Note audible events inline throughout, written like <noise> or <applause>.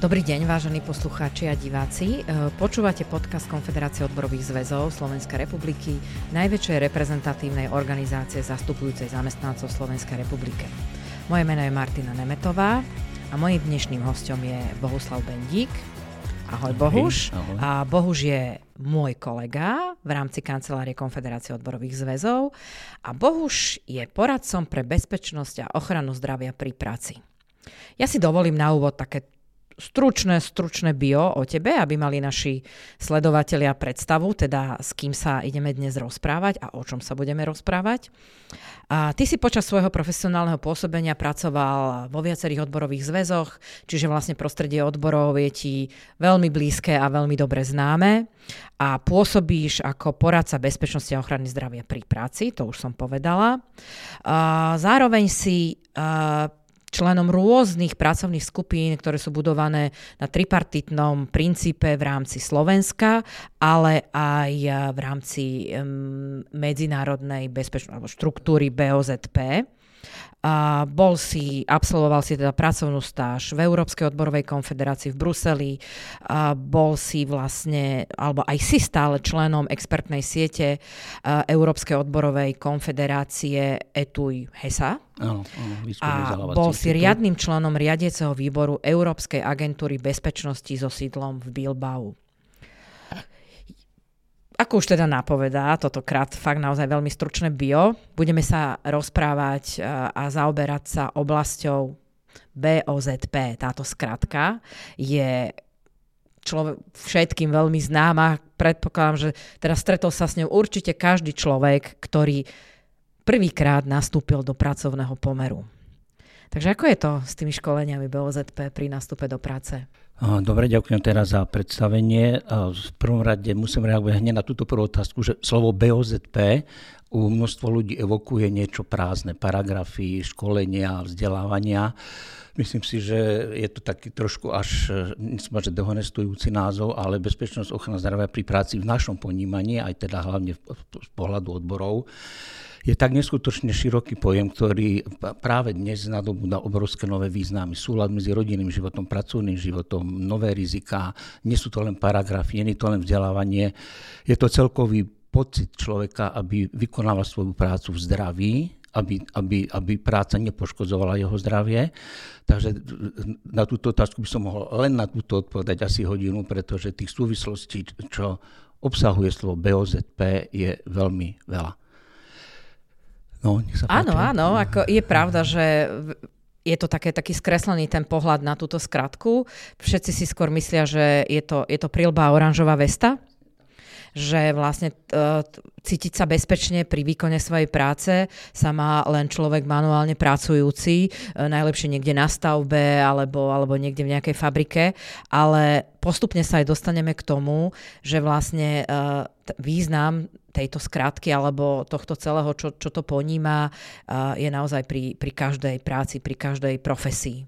Dobrý deň, vážení poslucháči a diváci. E, počúvate podcast Konfederácie odborových zväzov Slovenskej republiky, najväčšej reprezentatívnej organizácie zastupujúcej zamestnancov Slovenskej republike. Moje meno je Martina Nemetová a mojím dnešným hostom je Bohuslav Bendík. Ahoj Bohuš. Ahoj. A Bohuž je môj kolega v rámci kancelárie Konfederácie odborových zväzov a Bohuš je poradcom pre bezpečnosť a ochranu zdravia pri práci. Ja si dovolím na úvod také stručné, stručné bio o tebe, aby mali naši sledovatelia predstavu, teda s kým sa ideme dnes rozprávať a o čom sa budeme rozprávať. A ty si počas svojho profesionálneho pôsobenia pracoval vo viacerých odborových zväzoch, čiže vlastne prostredie odborov je ti veľmi blízke a veľmi dobre známe a pôsobíš ako poradca bezpečnosti a ochrany zdravia pri práci, to už som povedala. A zároveň si členom rôznych pracovných skupín, ktoré sú budované na tripartitnom princípe v rámci Slovenska, ale aj v rámci um, medzinárodnej bezpečnosti alebo štruktúry BOZP. A bol si, absolvoval si teda pracovnú stáž v Európskej odborovej konfederácii v Bruseli, a bol si vlastne, alebo aj si stále členom expertnej siete Európskej odborovej konfederácie ETUI HESA. Áno, áno, a bol si riadnym členom riadieceho výboru Európskej agentúry bezpečnosti so sídlom v Bilbao. Ako už teda napovedá, toto krát fakt naozaj veľmi stručné bio, budeme sa rozprávať e, a zaoberať sa oblasťou BOZP. Táto skratka je človek, všetkým veľmi známa. Predpokladám, že teraz stretol sa s ňou určite každý človek, ktorý prvýkrát nastúpil do pracovného pomeru. Takže ako je to s tými školeniami BOZP pri nástupe do práce? Dobre, ďakujem teraz za predstavenie. V prvom rade musím reagovať hneď na túto prvú otázku, že slovo BOZP u množstvo ľudí evokuje niečo prázdne, paragrafy, školenia, vzdelávania. Myslím si, že je to taký trošku až, nechcem že dehonestujúci názov, ale bezpečnosť ochrana zdravia pri práci v našom ponímaní, aj teda hlavne z pohľadu odborov, je tak neskutočne široký pojem, ktorý práve dnes nadobúda obrovské nové významy. Súlad medzi rodinným životom, pracovným životom, nové rizika. Nie sú to len paragrafy, nie je to len vzdelávanie. Je to celkový pocit človeka, aby vykonával svoju prácu v zdraví, aby, aby, aby práca nepoškodzovala jeho zdravie. Takže na túto otázku by som mohol len na túto odpovedať asi hodinu, pretože tých súvislostí, čo obsahuje slovo BOZP, je veľmi veľa. No, nech sa áno, páči. áno, ako je pravda, že je to také, taký skreslený ten pohľad na túto skratku. Všetci si skôr myslia, že je to, je to prilba oranžová vesta, že vlastne uh, cítiť sa bezpečne pri výkone svojej práce sa má len človek manuálne pracujúci, uh, najlepšie niekde na stavbe alebo, alebo niekde v nejakej fabrike, ale postupne sa aj dostaneme k tomu, že vlastne uh, význam tejto skratky alebo tohto celého, čo, čo to poníma, je naozaj pri, pri každej práci, pri každej profesii.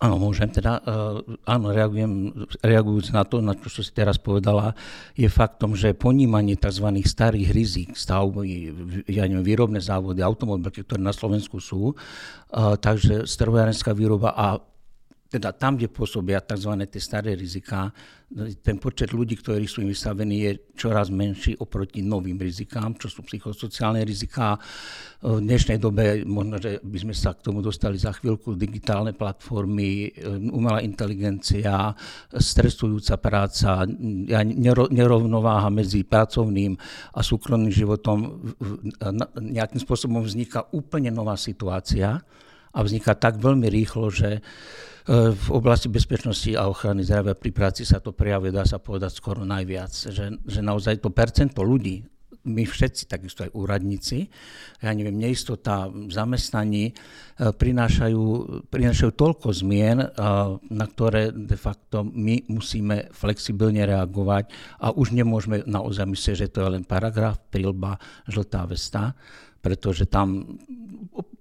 Áno, môžem teda, uh, áno, reagujem, reagujúc na to, na čo si teraz povedala, je faktom, že ponímanie tzv. starých rizik, stavby, ja neviem, výrobné závody, automobilky, ktoré na Slovensku sú, uh, takže strojárenská výroba a teda tam, kde pôsobia tzv. tie staré rizika, ten počet ľudí, ktorí sú im vystavení, je čoraz menší oproti novým rizikám, čo sú psychosociálne riziká. V dnešnej dobe, možno, že by sme sa k tomu dostali za chvíľku, digitálne platformy, umelá inteligencia, stresujúca práca, nerovnováha medzi pracovným a súkromným životom, nejakým spôsobom vzniká úplne nová situácia a vzniká tak veľmi rýchlo, že E, v oblasti bezpečnosti a ochrany zdravia pri práci sa to prejavuje, dá sa povedať, skoro najviac. Že, že naozaj to percento ľudí, my všetci, takisto aj úradníci, ja neviem, neistota zamestnaní, e, prinášajú, prinášajú toľko zmien, e, na ktoré de facto my musíme flexibilne reagovať a už nemôžeme naozaj myslieť, že to je len paragraf, prilba, žltá vesta, pretože tam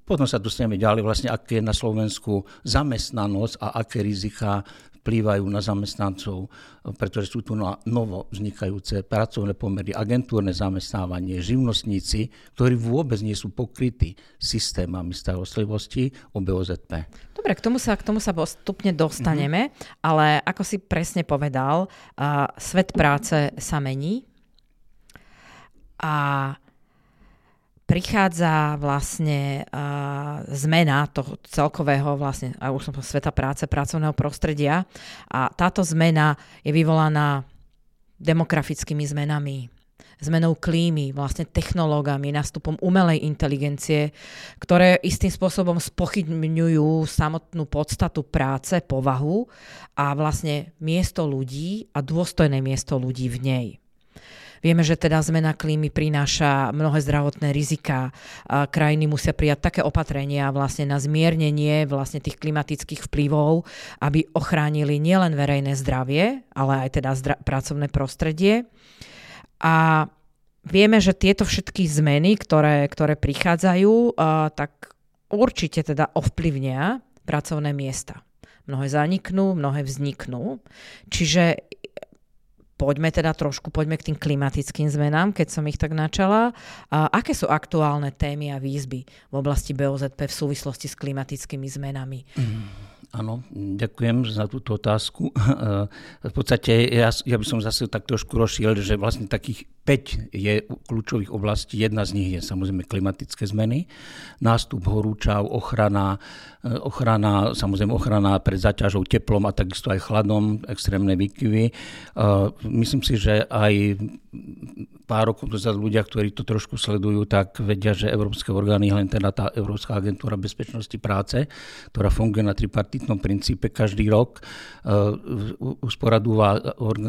potom sa dostaneme ďalej, vlastne aké je na Slovensku zamestnanosť a aké rizika vplývajú na zamestnancov, pretože sú tu novo vznikajúce pracovné pomery, agentúrne zamestnávanie, živnostníci, ktorí vôbec nie sú pokrytí systémami starostlivosti o BOZP. Dobre, k tomu sa, k tomu sa postupne dostaneme, mm-hmm. ale ako si presne povedal, uh, svet práce sa mení a prichádza vlastne uh, zmena toho celkového vlastne, a už som sveta práce, pracovného prostredia a táto zmena je vyvolaná demografickými zmenami, zmenou klímy, vlastne technológami, nástupom umelej inteligencie, ktoré istým spôsobom spochybňujú samotnú podstatu práce, povahu a vlastne miesto ľudí a dôstojné miesto ľudí v nej. Vieme, že teda zmena klímy prináša mnohé zdravotné rizika. A krajiny musia prijať také opatrenia vlastne na zmiernenie vlastne tých klimatických vplyvov, aby ochránili nielen verejné zdravie, ale aj teda zdra- pracovné prostredie. A vieme, že tieto všetky zmeny, ktoré, ktoré prichádzajú, tak určite teda ovplyvnia pracovné miesta. Mnohé zaniknú, mnohé vzniknú. Čiže poďme teda trošku, poďme k tým klimatickým zmenám, keď som ich tak načala. A aké sú aktuálne témy a výzby v oblasti BOZP v súvislosti s klimatickými zmenami? Mm. Áno, ďakujem za túto otázku. <laughs> V podstate ja, ja by som zase tak trošku rozšiel, že vlastne takých 5 je kľúčových oblastí. Jedna z nich je samozrejme klimatické zmeny, nástup horúčav, ochrana, ochrana, samozrejme ochrana pred zaťažou teplom a takisto aj chladom, extrémne výkyvy. Myslím si, že aj pár rokov dozadu ľudia, ktorí to trošku sledujú, tak vedia, že európske orgány, len teda tá Európska agentúra bezpečnosti práce, ktorá funguje na tripartitnom princípe každý rok, usporadúva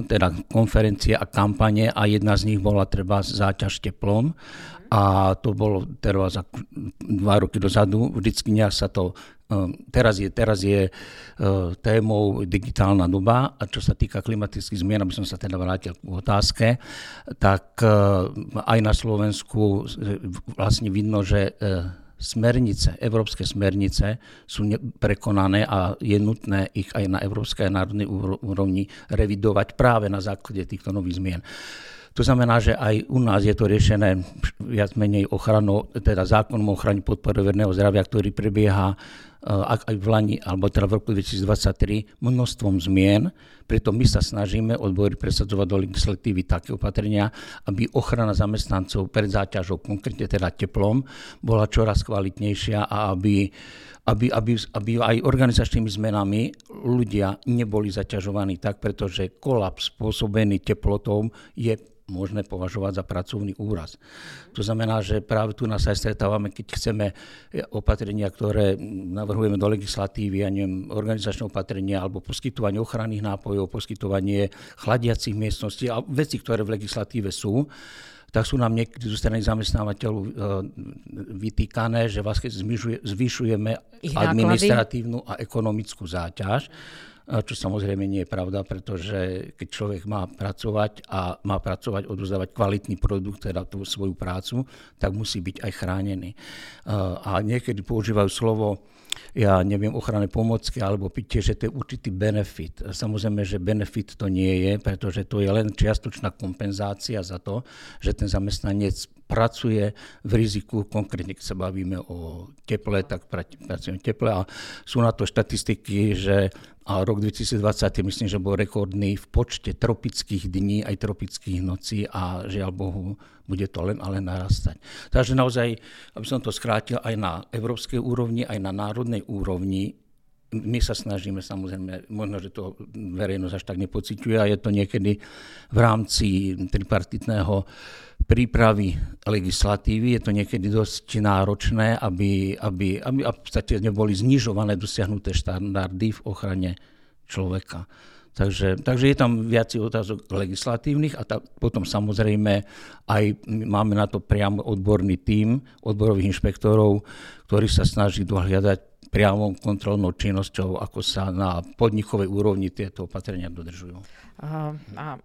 teda konferencie a kampane a jedna z nich bola treba záťaž teplom a to bolo teraz za dva roky dozadu. Vždycky nejak sa to Teraz je, teraz je témou digitálna doba a čo sa týka klimatických zmien, aby som sa teda vrátil k otázke, tak aj na Slovensku vlastne vidno, že smernice, európske smernice sú prekonané a je nutné ich aj na európskej a národnej úrovni revidovať práve na základe týchto nových zmien. To znamená, že aj u nás je to riešené viac menej ochranou, teda zákonom o ochrane podpory verného zdravia, ktorý prebieha eh, aj v Lani, alebo teda v roku 2023 množstvom zmien, preto my sa snažíme odbory presadzovať do legislatívy také opatrenia, aby ochrana zamestnancov pred záťažou, konkrétne teda teplom, bola čoraz kvalitnejšia a aby, aby, aby, aby aj organizačnými zmenami ľudia neboli zaťažovaní tak, pretože kolaps spôsobený teplotou je možné považovať za pracovný úraz. To znamená, že práve tu nás aj stretávame, keď chceme opatrenia, ktoré navrhujeme do legislatívy, ja neviem, organizačné opatrenia alebo poskytovanie ochranných nápojov, poskytovanie chladiacich miestností a veci, ktoré v legislatíve sú, tak sú nám niekedy zo strany zamestnávateľov e, vytýkané, že vlastne zvyšujeme administratívnu a ekonomickú záťaž čo samozrejme nie je pravda, pretože keď človek má pracovať a má pracovať, odozdávať kvalitný produkt, teda tú svoju prácu, tak musí byť aj chránený. A niekedy používajú slovo ja neviem, ochranné pomocky alebo pitie, že to je určitý benefit. Samozrejme, že benefit to nie je, pretože to je len čiastočná kompenzácia za to, že ten zamestnanec pracuje v riziku, konkrétne keď sa bavíme o teple, tak pracujeme teple a sú na to štatistiky, že a rok 2020 myslím, že bol rekordný v počte tropických dní aj tropických nocí a žiaľ Bohu bude to len ale narastať. Takže naozaj, aby som to skrátil, aj na európskej úrovni, aj na národnej úrovni my sa snažíme samozrejme, možno, že to verejnosť až tak nepociťuje a je to niekedy v rámci tripartitného prípravy legislatívy, je to niekedy dosť náročné, aby, aby, aby v podstate neboli znižované dosiahnuté štandardy v ochrane človeka. Takže, takže je tam viac otázok legislatívnych a ta, potom samozrejme aj máme na to priamo odborný tím odborových inšpektorov, ktorí sa snaží dohľadať priamou kontrolnou činnosťou, ako sa na podnikovej úrovni tieto opatrenia dodržujú. Uh, a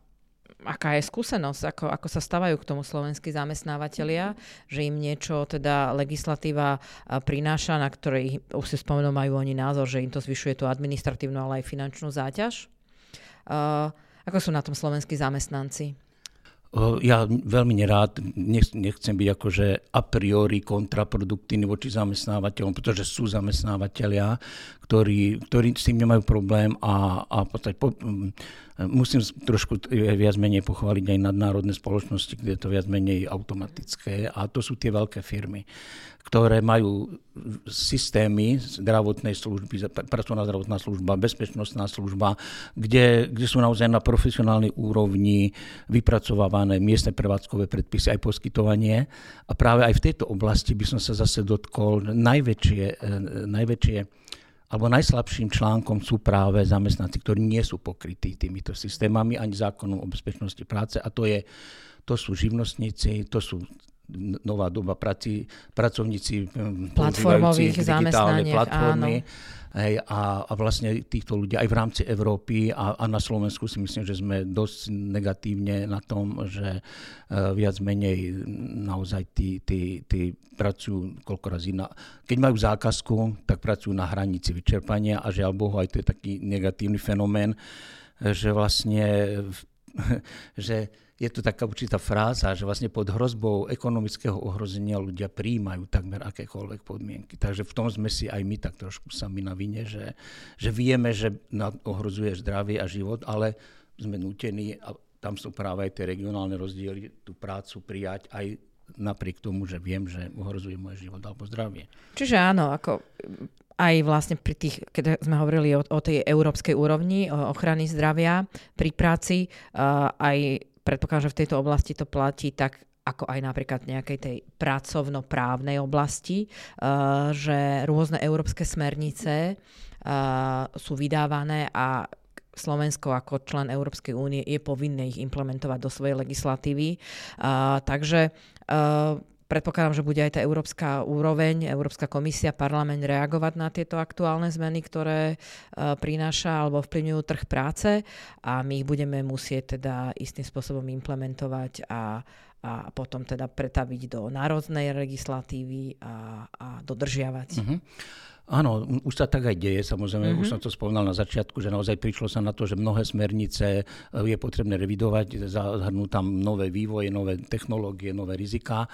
aká je skúsenosť, ako, ako sa stavajú k tomu slovenskí zamestnávateľia, že im niečo teda legislatíva prináša, na ktorej už si spomenul, majú oni názor, že im to zvyšuje tú administratívnu, ale aj finančnú záťaž. Uh, ako sú na tom slovenskí zamestnanci? Ja veľmi nerád, nechcem byť akože a priori kontraproduktívny voči zamestnávateľom, pretože sú zamestnávateľia, ktorí, ktorí s tým nemajú problém a, a po, musím trošku viac menej pochváliť aj nadnárodné spoločnosti, kde je to viac menej automatické a to sú tie veľké firmy ktoré majú systémy zdravotnej služby, pracovná zdravotná služba, bezpečnostná služba, kde, kde sú naozaj na profesionálnej úrovni vypracovávané miestne prevádzkové predpisy aj poskytovanie. A práve aj v tejto oblasti by som sa zase dotkol najväčšie, e, najväčšie alebo najslabším článkom sú práve zamestnanci, ktorí nie sú pokrytí týmito systémami ani zákonom o bezpečnosti práce. A to, je, to sú živnostníci, to sú nová doba praci, pracovníci platformových digitálne platformy. Hej, a, a vlastne týchto ľudí aj v rámci Európy a, a na Slovensku si myslím, že sme dosť negatívne na tom, že uh, viac menej naozaj tí, tí, tí pracujú koľko razy na... Keď majú zákazku, tak pracujú na hranici vyčerpania a žiaľ Bohu, aj to je taký negatívny fenomén, že vlastne <laughs> že je tu taká určitá fráza, že vlastne pod hrozbou ekonomického ohrozenia ľudia príjmajú takmer akékoľvek podmienky. Takže v tom sme si aj my tak trošku sami na vine, že, že vieme, že ohrozuje zdravie a život, ale sme nutení, a tam sú práve aj tie regionálne rozdiely, tú prácu prijať aj napriek tomu, že viem, že ohrozuje môj život alebo zdravie. Čiže áno, ako aj vlastne pri tých, keď sme hovorili o, o tej európskej úrovni o ochrany zdravia pri práci, uh, aj predpokladám, že v tejto oblasti to platí tak ako aj napríklad v nejakej tej pracovnoprávnej oblasti, uh, že rôzne európske smernice uh, sú vydávané a Slovensko ako člen Európskej únie je povinné ich implementovať do svojej legislatívy. Uh, takže uh, Predpokladám, že bude aj tá európska úroveň, Európska komisia, parlament reagovať na tieto aktuálne zmeny, ktoré uh, prináša alebo vplyvňujú trh práce a my ich budeme musieť teda istým spôsobom implementovať a, a potom teda pretaviť do národnej legislatívy a, a dodržiavať. Mm-hmm. Áno, už sa tak aj deje, samozrejme, mm-hmm. už mhm. som to spomínal na začiatku, že naozaj prišlo sa na to, že mnohé smernice je potrebné revidovať, zahrnúť tam nové vývoje, nové technológie, nové riziká.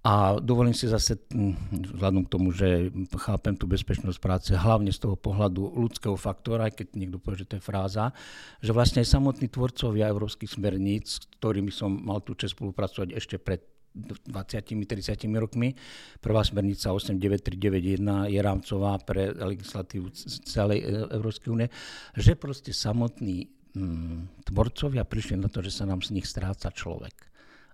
A dovolím si zase, vzhľadom k tomu, že chápem tú bezpečnosť práce, hlavne z toho pohľadu ľudského faktora, keď niekto povie, že to je fráza, že vlastne aj samotní tvorcovia európskych smerníc, s ktorými som mal tú čest spolupracovať ešte pred 20-30 rokmi. Prvá smernica 89391 je rámcová pre legislatívu celej e, Európskej únie, že proste samotní hm, tvorcovia prišli na to, že sa nám z nich stráca človek.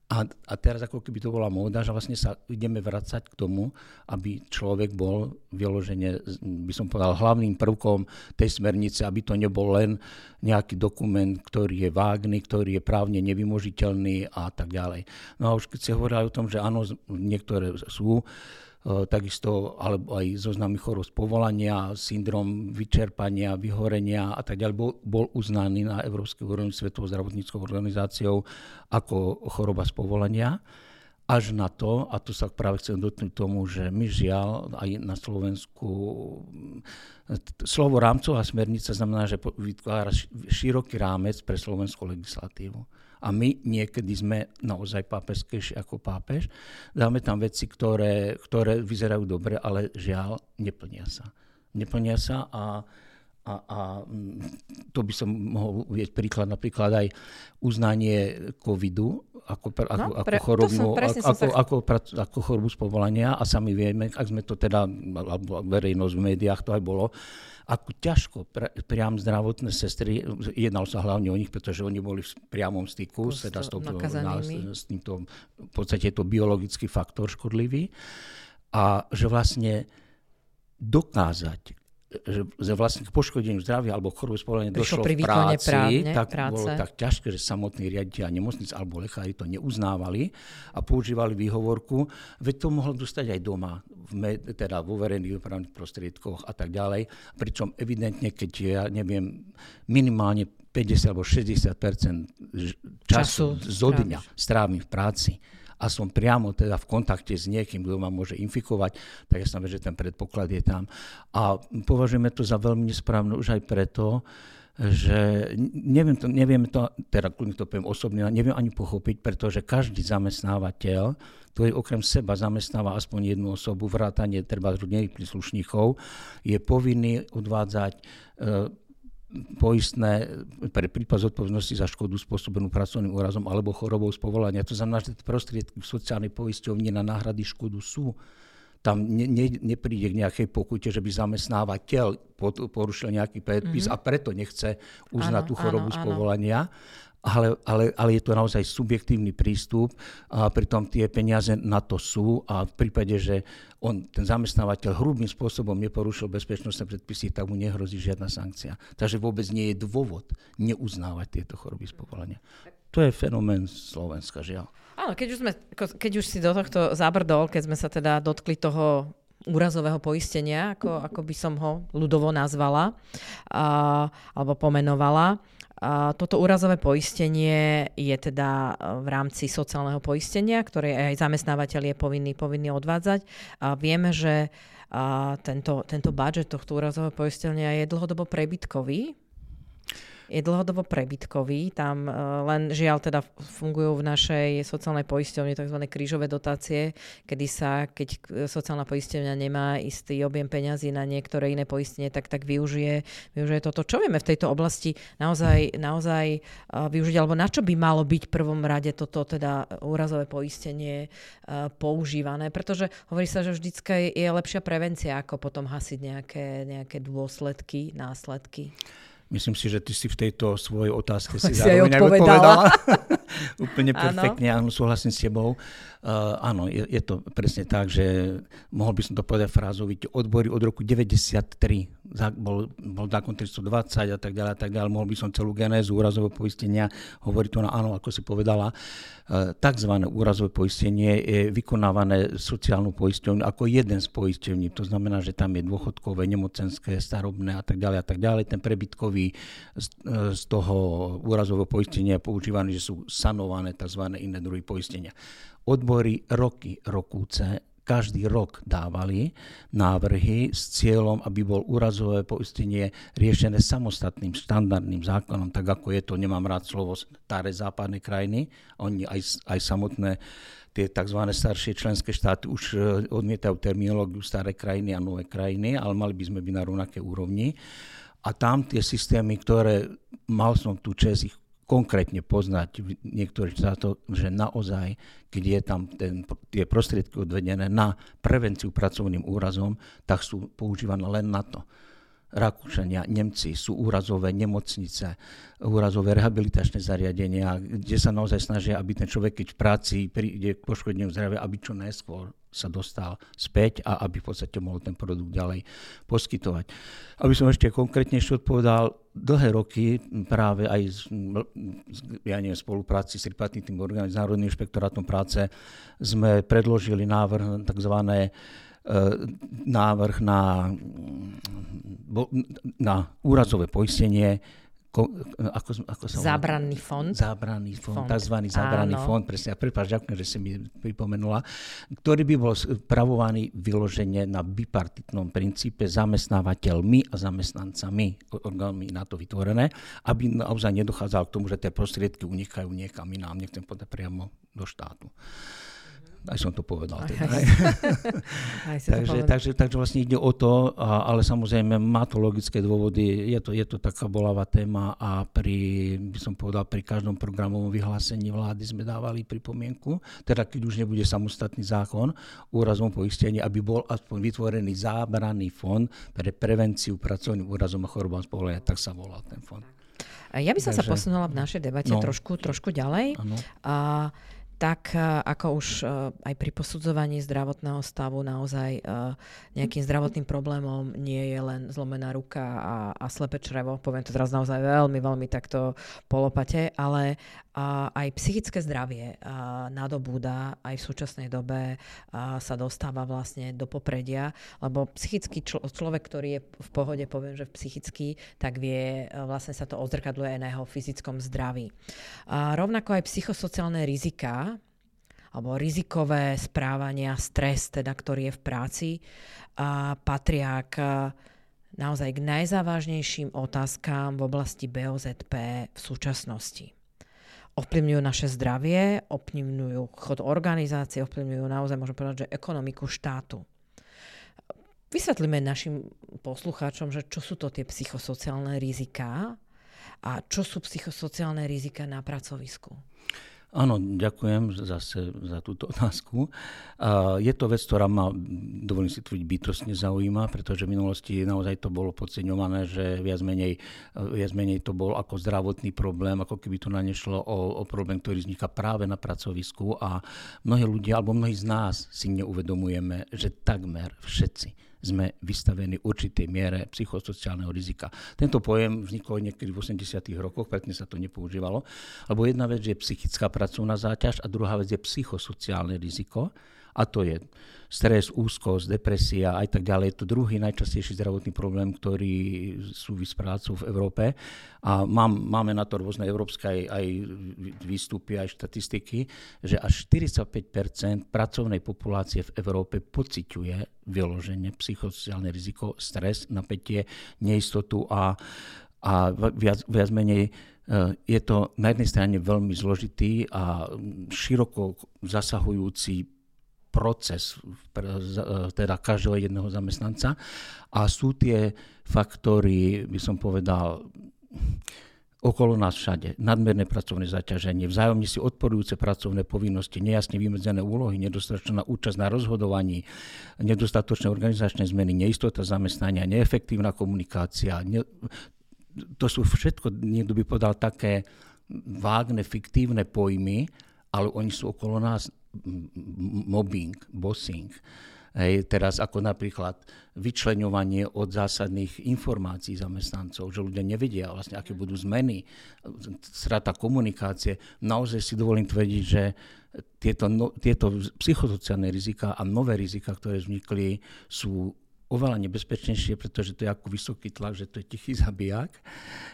A, a teraz ako keby to bola móda, že vlastne sa ideme vracať k tomu, aby človek bol vyložene, by som povedal, hlavným prvkom tej smernice, aby to nebol len nejaký dokument, ktorý je vágny, ktorý je právne nevymožiteľný a tak ďalej. No a už keď ste hovorili o tom, že áno, niektoré sú, E, takisto alebo aj zoznamy chorób z povolania, syndrom vyčerpania, vyhorenia a tak ďalej, bol, bol uznaný na Európskej úrovni Svetovou zdravotníckou organizáciou ako choroba z povolania. Až na to, a tu sa práve chcem dotknúť tomu, že my žiaľ aj na Slovensku slovo rámcová smernica znamená, že vytvára široký rámec pre slovenskú legislatívu a my niekedy sme naozaj pápežskejší ako pápež. Dáme tam veci, ktoré, ktoré vyzerajú dobre, ale žiaľ, neplnia sa. Neplnia sa a, a, a mm, to by som mohol uvieť príklad, napríklad aj uznanie covidu ako, ako, no, pre, ako, chorobu, ako, ako, ako, ako chorobu z povolania a sami vieme, ak sme to teda, alebo verejnosť v médiách to aj bolo, ako ťažko pre, priam zdravotné sestry, jednal sa hlavne o nich, pretože oni boli v priamom styku s, teda s, to, na, s týmto, v podstate je to biologický faktor škodlivý a že vlastne dokázať že vlastne k poškodeniu zdravia alebo chorobu spolenia došlo pri v práci, právne, tak práce. bolo tak ťažké, že samotní riaditeľa nemocnic alebo lekári to neuznávali a používali výhovorku, veď to mohlo dostať aj doma, v teda vo verejných dopravných prostriedkoch a tak ďalej. Pričom evidentne, keď ja neviem, minimálne 50 alebo 60 času, času zo dňa strávim v práci, a som priamo teda v kontakte s niekým, kto ma môže infikovať, tak ja som že ten predpoklad je tam. A považujeme to za veľmi nesprávne už aj preto, že neviem to, neviem to, teda kľudne to poviem osobne, neviem ani pochopiť, pretože každý zamestnávateľ, ktorý okrem seba zamestnáva aspoň jednu osobu, vrátanie treba rodinných príslušníkov, je povinný odvádzať e, poistné pre prípad zodpovednosti za škodu spôsobenú pracovným úrazom alebo chorobou z povolania. To znamená, že prostriedky v sociálnej poisťovni na náhrady škodu sú. Tam ne, ne, nepríde k nejakej pokute, že by zamestnávateľ porušil nejaký predpis mm-hmm. a preto nechce uznať áno, tú chorobu áno, z povolania. Áno ale, ale, ale je to naozaj subjektívny prístup a pritom tie peniaze na to sú a v prípade, že on, ten zamestnávateľ hrubým spôsobom neporušil bezpečnostné predpisy, tak mu nehrozí žiadna sankcia. Takže vôbec nie je dôvod neuznávať tieto choroby z povolenia. To je fenomén Slovenska, žiaľ. Áno, keď už, sme, keď už si do tohto zabrdol, keď sme sa teda dotkli toho úrazového poistenia, ako, ako by som ho ľudovo nazvala, a, alebo pomenovala, toto úrazové poistenie je teda e, v rámci sociálneho poistenia, ktoré aj zamestnávateľ je povinný, povinný odvádzať. A vieme, že tento, tento budget tohto úrazového poistenia je dlhodobo prebytkový, je dlhodobo prebytkový. Tam e, len žiaľ teda fungujú v našej sociálnej poisťovni tzv. krížové dotácie, kedy sa, keď sociálna poisťovňa nemá istý objem peňazí na niektoré iné poistenie, tak, tak využije, využije toto. Čo vieme v tejto oblasti naozaj, naozaj e, využiť, alebo na čo by malo byť v prvom rade toto teda úrazové poistenie e, používané? Pretože hovorí sa, že vždycky je lepšia prevencia, ako potom hasiť nejaké, nejaké dôsledky, následky. Myslím si, že ty si v tejto svojej otázke si, si zároveň aj odpovedala. <laughs> Úplne perfektne, áno, súhlasím s tebou. Uh, áno, je, je to presne tak, že mohol by som to povedať frázovite, odbory od roku 93, bol, bol zákon 320 a tak ďalej, a tak ďalej, mohol by som celú genézu úrazového poistenia hovoriť na áno, ako si povedala. Uh, takzvané úrazové poistenie je vykonávané sociálnou poisťovňou ako jeden z poistení. To znamená, že tam je dôchodkové, nemocenské, starobné a tak ďalej a tak ďalej. Ten prebytkový z, z toho úrazového poistenia je používaný, že sú sanované tzv. iné druhy poistenia. Odbory roky, rokúce každý rok dávali návrhy s cieľom, aby bol úrazové poistenie riešené samostatným štandardným zákonom, tak ako je to, nemám rád slovo, staré západné krajiny, oni aj, aj samotné tie tzv. staršie členské štáty už e, odmietajú terminológiu staré krajiny a nové krajiny, ale mali by sme byť na rovnaké úrovni. A tam tie systémy, ktoré mal som tu čest ich konkrétne poznať v niektorých štátoch, že naozaj, keď je tam ten, tie prostriedky odvedené na prevenciu pracovným úrazom, tak sú používané len na to. Rakúšania, Nemci sú úrazové nemocnice, úrazové rehabilitačné zariadenia, kde sa naozaj snažia, aby ten človek, keď v práci príde k poškodeniu zdravia, aby čo najskôr sa dostal späť a aby v podstate mohol ten produkt ďalej poskytovať. Aby som ešte konkrétnejšie odpovedal, dlhé roky práve aj z, ja neviem, spolupráci s tripartitným orgánom, s Národným inšpektorátom práce sme predložili návrh tzv. E, návrh na, na úrazové poistenie ako, ako sa Zábranný fond. Zábranný fond, fond. tzv. zábranný Áno. fond, presne. A prepáč, ďakujem, že si mi pripomenula, ktorý by bol spravovaný vyloženie na bipartitnom princípe zamestnávateľmi a zamestnancami, orgánmi na to vytvorené, aby naozaj nedochádzalo k tomu, že tie prostriedky unikajú niekam inám, nechcem povedať priamo do štátu aj som to povedal. Teda, aj, <laughs> aj takže, to takže, takže vlastne ide o to, a, ale samozrejme má to logické dôvody, je to, je to taká bolavá téma a pri, by som povedal, pri každom programovom vyhlásení vlády sme dávali pripomienku, teda keď už nebude samostatný zákon úrazom poistenia, aby bol aspoň vytvorený zábranný fond pre prevenciu pracovným úrazom a chorobám z tak sa volá ten fond. Ja by som Takže, sa posunula v našej debate no, trošku, trošku ďalej. A tak ako už aj pri posudzovaní zdravotného stavu naozaj nejakým zdravotným problémom nie je len zlomená ruka a, a slepe črevo, poviem to teraz naozaj veľmi, veľmi takto polopate, ale aj psychické zdravie nadobúda aj v súčasnej dobe sa dostáva vlastne do popredia, lebo psychický člo- človek, ktorý je v pohode, poviem, že psychický, tak vie, vlastne sa to odzrkadluje aj na jeho fyzickom zdraví. A rovnako aj psychosociálne rizika, alebo rizikové správania, stres, teda, ktorý je v práci, a patria k naozaj k najzávažnejším otázkám v oblasti BOZP v súčasnosti. Ovplyvňujú naše zdravie, ovplyvňujú chod organizácie, ovplyvňujú naozaj, môžem povedať, že ekonomiku štátu. Vysvetlíme našim poslucháčom, že čo sú to tie psychosociálne riziká a čo sú psychosociálne rizika na pracovisku. Áno, ďakujem zase za túto <laughs> otázku. Je to vec, ktorá ma, dovolím si tvrdiť, bytostne zaujíma, pretože v minulosti naozaj to bolo podceňované, že viac menej, viac menej to bol ako zdravotný problém, ako keby to na nešlo o, o problém, ktorý vzniká práve na pracovisku a mnohí ľudia, alebo mnohí z nás si neuvedomujeme, že takmer všetci sme vystavení určitej miere psychosociálneho rizika. Tento pojem vznikol niekedy v 80. rokoch, predtým sa to nepoužívalo, lebo jedna vec je psychická pracovná záťaž a druhá vec je psychosociálne riziko a to je stres, úzkosť, depresia aj tak ďalej. Je to druhý najčastejší zdravotný problém, ktorý súvisí s prácou v Európe. A mám, máme na to rôzne európske aj, aj výstupy, aj štatistiky, že až 45% pracovnej populácie v Európe pociťuje vyloženie psychosociálne riziko, stres, napätie, neistotu a, a viac, viac menej e, je to na jednej strane veľmi zložitý a široko zasahujúci proces teda každého jedného zamestnanca a sú tie faktory, by som povedal, okolo nás všade. Nadmerné pracovné zaťaženie, vzájomne si odporujúce pracovné povinnosti, nejasne vymedzené úlohy, nedostatočná účasť na rozhodovaní, nedostatočné organizačné zmeny, neistota zamestnania, neefektívna komunikácia. Ne, to sú všetko, niekto by povedal, také vágne, fiktívne pojmy, ale oni sú okolo nás mobbing, bossing. Hej, teraz ako napríklad vyčleňovanie od zásadných informácií zamestnancov, že ľudia nevedia vlastne, aké budú zmeny, strata komunikácie. Naozaj si dovolím tvrdiť, že tieto, no, tieto psychosociálne rizika a nové rizika, ktoré vznikli, sú oveľa nebezpečnejšie, pretože to je ako vysoký tlak, že to je tichý zabijak,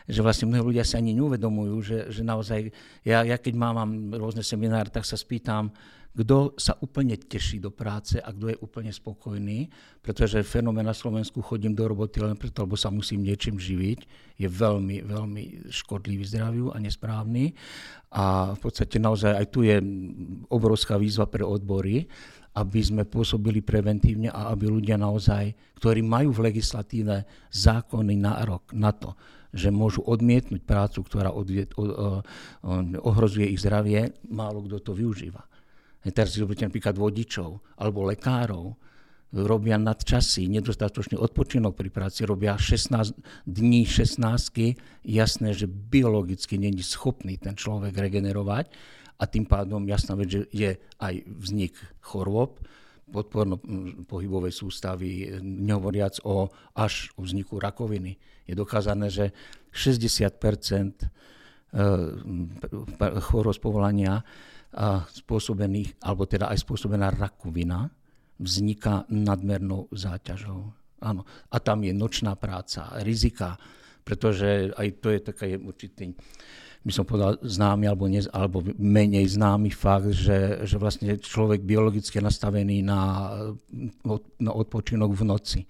že vlastne mnohí ľudia sa ani neuvedomujú, že, že naozaj, ja, ja keď mám, rôzne semináre, tak sa spýtam, kto sa úplne teší do práce a kto je úplne spokojný, pretože fenomén na Slovensku chodím do roboty len preto, lebo sa musím niečím živiť, je veľmi, veľmi škodlivý zdraviu a nesprávny. A v podstate naozaj aj tu je obrovská výzva pre odbory, aby sme pôsobili preventívne a aby ľudia naozaj, ktorí majú v legislatíve zákonný nárok na to, že môžu odmietnúť prácu, ktorá odviet, o, o, ohrozuje ich zdravie, málo kto to využíva. Teraz zoberte napríklad vodičov alebo lekárov, robia nadčasy, nedostatočný odpočinok pri práci, robia 16 dní, 16 jasné, že biologicky není schopný ten človek regenerovať a tým pádom jasná vec, že je aj vznik chorôb, podporno-pohybovej sústavy, nehovoriac o až o vzniku rakoviny. Je dokázané, že 60 chorôb z povolania spôsobených, alebo teda aj spôsobená rakovina, vzniká nadmernou záťažou. Áno. A tam je nočná práca, rizika, pretože aj to je taký určitý, by som povedal, známy alebo, ne, alebo menej známy fakt, že, že vlastne človek biologicky nastavený na, na odpočinok v noci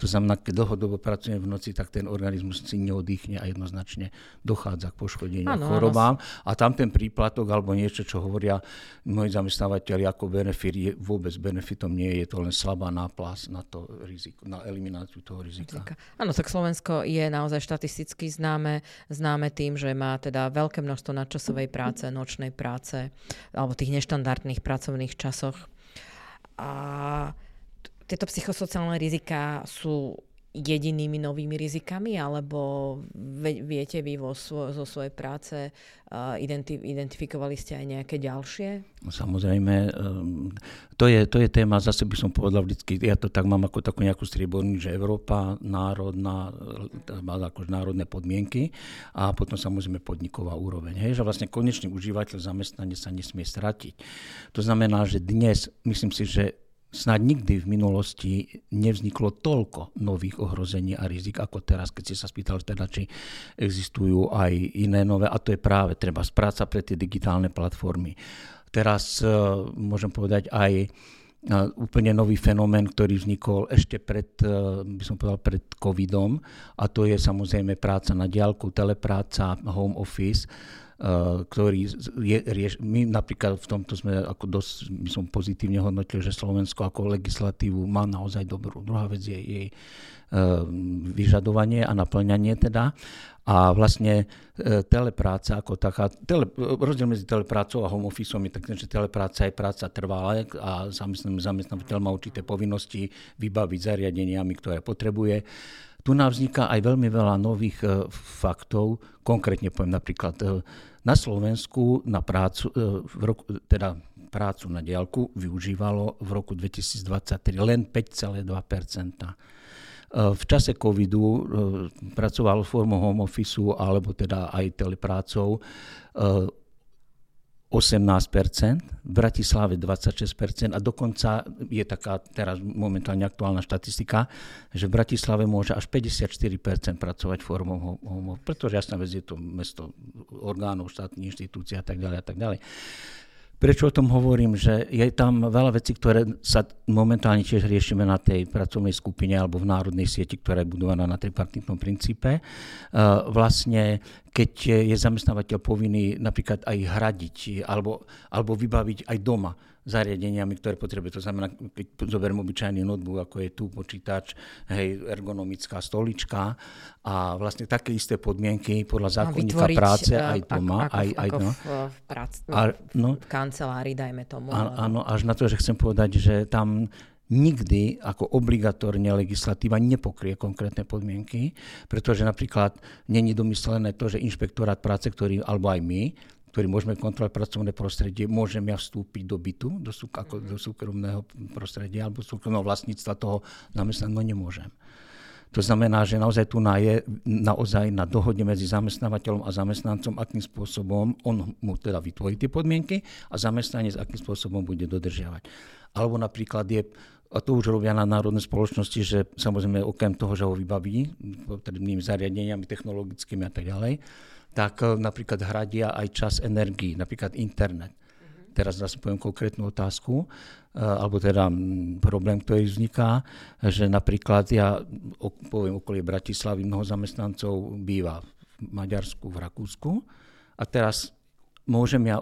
to znamená, keď dlhodobo pracujem v noci, tak ten organizmus si neoddychne a jednoznačne dochádza k poškodeniu ano, chorobám. Ano. A tam ten príplatok alebo niečo, čo hovoria moji zamestnávateľi ako benefit, je vôbec benefitom nie je, je to len slabá náplas na to riziko, na elimináciu toho rizika. Áno, tak Slovensko je naozaj štatisticky známe, známe tým, že má teda veľké množstvo nadčasovej práce, nočnej práce alebo tých neštandardných pracovných časoch. A tieto psychosociálne rizika sú jedinými novými rizikami, alebo viete vy vo svo, zo svojej práce uh, identif- identifikovali ste aj nejaké ďalšie? No, samozrejme, um, to je, to je téma, zase by som povedal vždycky, ja to tak mám ako takú nejakú strieborní, že Európa, národná, má ako národné podmienky a potom samozrejme podniková úroveň. Hej, že vlastne konečný užívateľ zamestnanie sa nesmie stratiť. To znamená, že dnes, myslím si, že Snad nikdy v minulosti nevzniklo toľko nových ohrození a rizik ako teraz, keď si sa spýtal teda, či existujú aj iné nové, a to je práve treba spráca pre tie digitálne platformy. Teraz uh, môžem povedať aj uh, úplne nový fenomén, ktorý vznikol ešte pred, uh, by som povedal, pred covidom a to je samozrejme práca na diálku, telepráca, home office ktorý je, rieš, my napríklad v tomto sme ako dosť, by som pozitívne hodnotil, že Slovensko ako legislatívu má naozaj dobrú. Druhá vec je jej eh, vyžadovanie a naplňanie teda. A vlastne eh, telepráca ako taká, tele, rozdiel medzi teleprácou a home office je tak, že telepráca je práca trvalá a zamestnávateľ má určité povinnosti vybaviť zariadeniami, ktoré potrebuje tu nám vzniká aj veľmi veľa nových faktov, konkrétne poviem napríklad na Slovensku na prácu, e, v roku, teda prácu na diálku využívalo v roku 2023 len 5,2% v čase covidu pracoval formou home office alebo teda aj teleprácou 18%, v Bratislave 26% a dokonca je taká teraz momentálne aktuálna štatistika, že v Bratislave môže až 54% pracovať formou homo, pretože jasná vec je to mesto orgánov, štátnych inštitúcií a tak ďalej a tak ďalej. Prečo o tom hovorím, že je tam veľa vecí, ktoré sa momentálne tiež riešime na tej pracovnej skupine alebo v národnej sieti, ktorá je budovaná na tripartitnom princípe. Uh, vlastne, keď je zamestnávateľ povinný napríklad aj hradiť alebo, alebo vybaviť aj doma zariadeniami, ktoré potrebuje. To znamená, keď zoberiem obyčajný notebook, ako je tu počítač, hej, ergonomická stolička a vlastne také isté podmienky podľa zákonníka práce uh, aj doma. Ako, aj, ako aj, no. v, v, prác, a, no, v kancelárii, dajme tomu. A, áno, až na to, že chcem povedať, že tam nikdy ako obligatórne legislatíva nepokrie konkrétne podmienky, pretože napríklad není domyslené to, že inšpektorát práce, ktorý, alebo aj my, ktorý môžeme kontrolovať pracovné prostredie, môžem ja vstúpiť do bytu, do, sú, ako, do súkromného prostredia alebo súkromného vlastníctva toho zamestnaného, no nemôžem. To znamená, že naozaj tu na je naozaj na dohode medzi zamestnávateľom a zamestnancom, akým spôsobom on mu teda vytvorí tie podmienky a zamestnanec akým spôsobom bude dodržiavať. Alebo napríklad je a to už robia na národnej spoločnosti, že samozrejme okrem toho, že ho vybaví potrebnými zariadeniami technologickými a tak ďalej, tak e, napríklad hradia aj čas energii, napríklad internet. Uh-huh. Teraz zase poviem konkrétnu otázku, e, alebo teda problém, ktorý vzniká, že napríklad ja poviem okolie Bratislavy, mnoho zamestnancov býva v Maďarsku, v Rakúsku a teraz môžem ja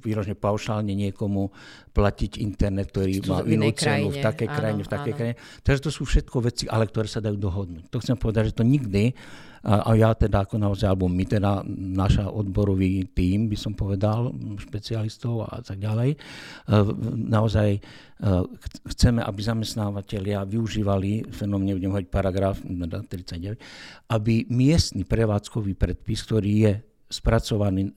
výrožne paušálne niekomu platiť internet, ktorý má inú cenu v takej krajine, v takej krajine. Takže to sú všetko veci, ale ktoré sa dajú dohodnúť. To chcem povedať, že to nikdy, a, a ja teda ako naozaj, alebo my teda, naša odborový tím, by som povedal, špecialistov a tak ďalej, e, naozaj e, chceme, aby zamestnávateľia využívali, fenom nebudem hovoriť paragraf 39, aby miestny prevádzkový predpis, ktorý je spracovaný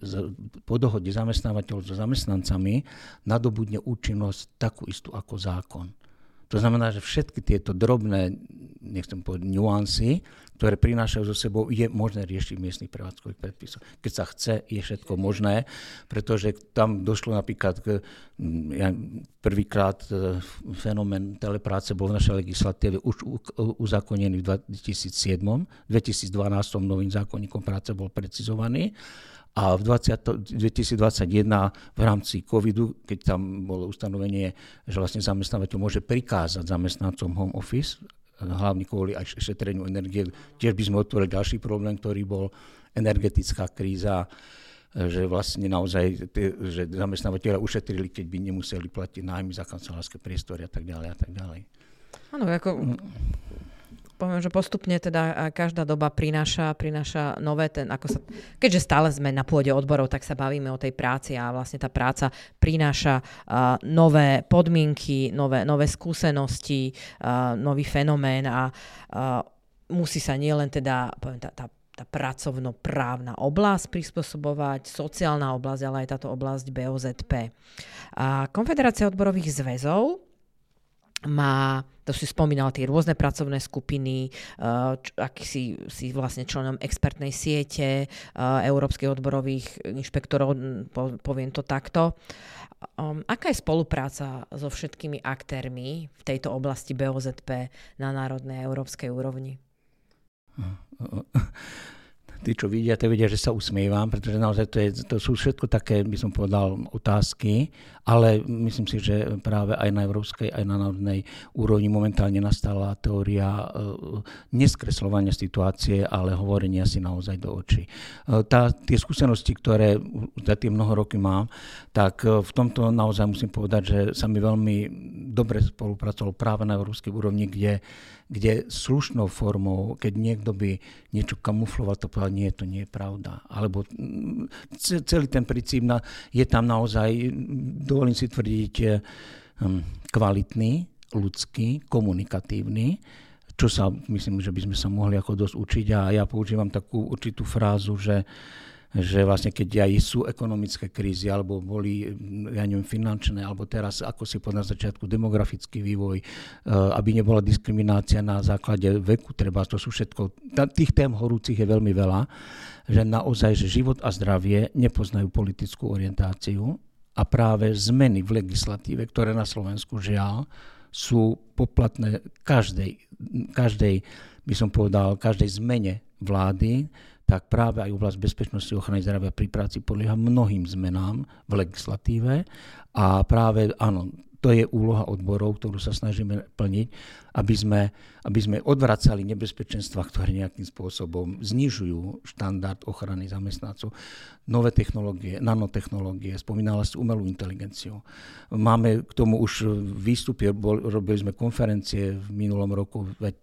po dohode zamestnávateľov so zamestnancami, nadobudne účinnosť takú istú ako zákon. To znamená, že všetky tieto drobné, nechcem povedať, nuancy, ktoré prinášajú zo sebou, je možné riešiť v miestnych prevádzkových predpisoch. Keď sa chce, je všetko možné, pretože tam došlo napríklad k, ja, prvýkrát e, fenomén telepráce bol v našej legislatíve už uzakonený v 2007. V 2012 novým zákonníkom práce bol precizovaný a v 20, 2021 v rámci covidu, keď tam bolo ustanovenie, že vlastne zamestnávateľ môže prikázať zamestnancom home office, hlavne kvôli aj šetreniu energie, tiež by sme otvorili ďalší problém, ktorý bol energetická kríza, že vlastne naozaj, že zamestnávateľa ušetrili, keď by nemuseli platiť nájmy za kancelárske priestory a tak ďalej a tak ďalej. Áno, ako poviem, že postupne teda každá doba prináša, prináša nové, ten, ako sa, keďže stále sme na pôde odborov, tak sa bavíme o tej práci a vlastne tá práca prináša uh, nové podmienky, nové, nové skúsenosti, uh, nový fenomén a uh, musí sa nielen teda, poviem, tá, tá tá pracovnoprávna oblasť prispôsobovať, sociálna oblasť, ale aj táto oblasť BOZP. A Konfederácia odborových zväzov má, to si spomínal, tie rôzne pracovné skupiny, uh, aký si, si vlastne členom expertnej siete uh, európskych odborových inšpektorov, poviem to takto. Um, aká je spolupráca so všetkými aktérmi v tejto oblasti BOZP na národnej európskej úrovni? <laughs> tí, čo vidia, to vidia, že sa usmievam, pretože naozaj to, je, to sú všetko také, by som povedal, otázky, ale myslím si, že práve aj na európskej, aj na národnej úrovni momentálne nastala teória e, neskreslovania situácie, ale hovorenia si naozaj do očí. E, tá, tie skúsenosti, ktoré za tie mnoho roky mám, tak e, v tomto naozaj musím povedať, že sa mi veľmi dobre spolupracovalo práve na európskej úrovni, kde kde slušnou formou, keď niekto by niečo kamufloval, to povedal, nie, to nie je pravda. Alebo celý ten princíp je tam naozaj, dovolím si tvrdiť, hm, kvalitný, ľudský, komunikatívny, čo sa myslím, že by sme sa mohli ako dosť učiť. A ja používam takú určitú frázu, že že vlastne keď aj sú ekonomické krízy, alebo boli, ja neviem, finančné, alebo teraz, ako si povedal na začiatku, demografický vývoj, eh, aby nebola diskriminácia na základe veku, treba, to sú všetko, tých tém horúcich je veľmi veľa, že naozaj, že život a zdravie nepoznajú politickú orientáciu a práve zmeny v legislatíve, ktoré na Slovensku žiaľ, sú poplatné každej, každej, by som povedal, každej zmene vlády, tak práve aj oblasť bezpečnosti ochrany zdravia pri práci podlieha mnohým zmenám v legislatíve. A práve, áno, to je úloha odborov, ktorú sa snažíme plniť, aby sme, aby sme odvracali nebezpečenstva, ktoré nejakým spôsobom znižujú štandard ochrany zamestnancov. Nové technológie, nanotechnológie, spomínala si umelú inteligenciu. Máme k tomu už výstupy, robili sme konferencie v minulom roku, veď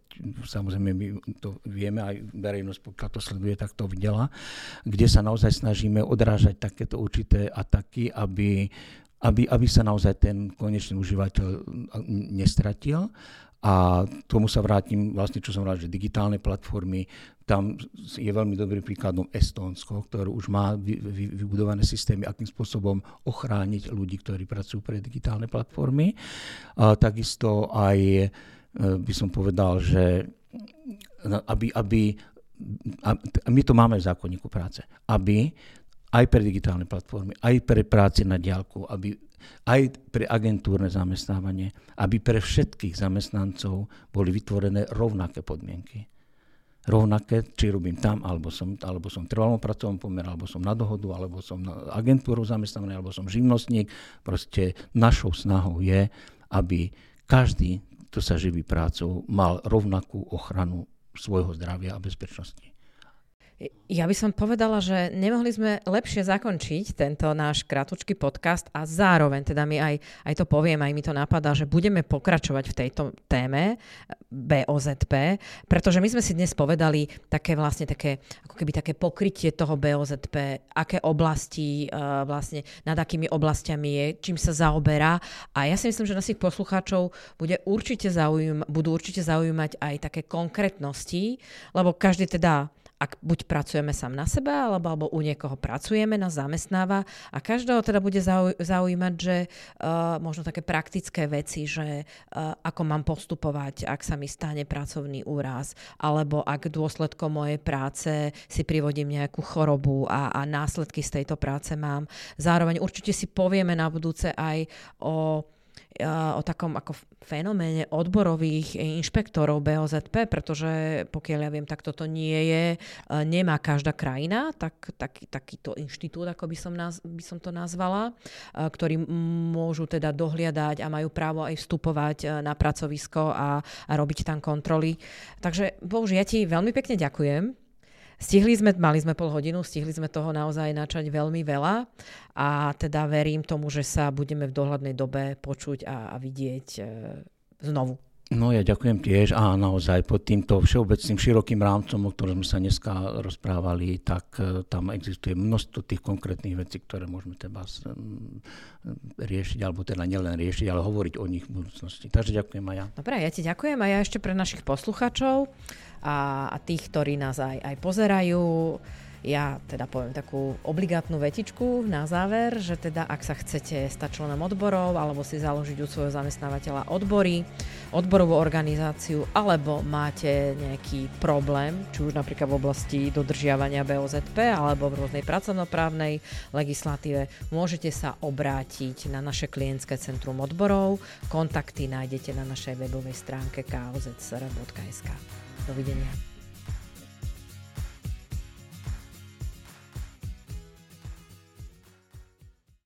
samozrejme my to vieme, aj verejnosť, pokiaľ to sleduje, tak to videla, kde sa naozaj snažíme odrážať takéto určité ataky, aby, aby, aby sa naozaj ten konečný užívateľ nestratil. A tomu sa vrátim, vlastne čo som rád, že digitálne platformy, tam je veľmi dobrý príkladom Estónsko, ktoré už má vy, vy, vybudované systémy, akým spôsobom ochrániť ľudí, ktorí pracujú pre digitálne platformy. A takisto aj Eh, by som povedal, že aby, aby a my to máme v zákonníku práce, aby aj pre digitálne platformy, aj pre práci na diálku, aby aj pre agentúrne zamestnávanie, aby pre všetkých zamestnancov boli vytvorené rovnaké podmienky. Rovnaké, či robím tam, alebo som, alebo som trvalom pracovnom pomer, alebo som na dohodu, alebo som na agentúru zamestnaný, alebo som živnostník. Proste našou snahou je, aby každý kto sa živí prácou, mal rovnakú ochranu svojho zdravia a bezpečnosti. Ja by som povedala, že nemohli sme lepšie zakončiť tento náš kratučký podcast a zároveň, teda mi aj, aj to poviem, aj mi to napadá, že budeme pokračovať v tejto téme BOZP, pretože my sme si dnes povedali také vlastne také, ako keby také pokrytie toho BOZP, aké oblasti uh, vlastne, nad akými oblastiami je, čím sa zaoberá. A ja si myslím, že našich poslucháčov bude určite zaujím, budú určite zaujímať aj také konkrétnosti, lebo každý teda ak buď pracujeme sám na seba, alebo, alebo u niekoho pracujeme, nás zamestnáva a každého teda bude zaujímať, že uh, možno také praktické veci, že uh, ako mám postupovať, ak sa mi stane pracovný úraz, alebo ak dôsledkom mojej práce si privodím nejakú chorobu a, a následky z tejto práce mám. Zároveň určite si povieme na budúce aj o o takom ako fenoméne odborových inšpektorov BOZP, pretože pokiaľ ja viem, tak toto nie je, nemá každá krajina, tak, tak, takýto inštitút, ako by som, naz, by som to nazvala, ktorí môžu teda dohliadať a majú právo aj vstupovať na pracovisko a, a robiť tam kontroly. Takže Bože, ja ti veľmi pekne ďakujem Stihli sme, mali sme pol hodinu, stihli sme toho naozaj načať veľmi veľa a teda verím tomu, že sa budeme v dohľadnej dobe počuť a, a vidieť e, znovu. No ja ďakujem tiež a naozaj pod týmto všeobecným širokým rámcom, o ktorom sme sa dneska rozprávali, tak e, tam existuje množstvo tých konkrétnych vecí, ktoré môžeme teda riešiť, alebo teda nielen riešiť, ale hovoriť o nich v budúcnosti. Takže ďakujem aj ja. Dobre, ja ti ďakujem a ja ešte pre našich posluchačov a, a tých, ktorí nás aj, aj pozerajú, ja teda poviem takú obligátnu vetičku na záver, že teda ak sa chcete stať členom odborov alebo si založiť u svojho zamestnávateľa odbory, odborovú organizáciu alebo máte nejaký problém, či už napríklad v oblasti dodržiavania BOZP alebo v rôznej pracovnoprávnej legislatíve, môžete sa obrátiť na naše klientské centrum odborov. Kontakty nájdete na našej webovej stránke kaozsr.sk. Dovidenia.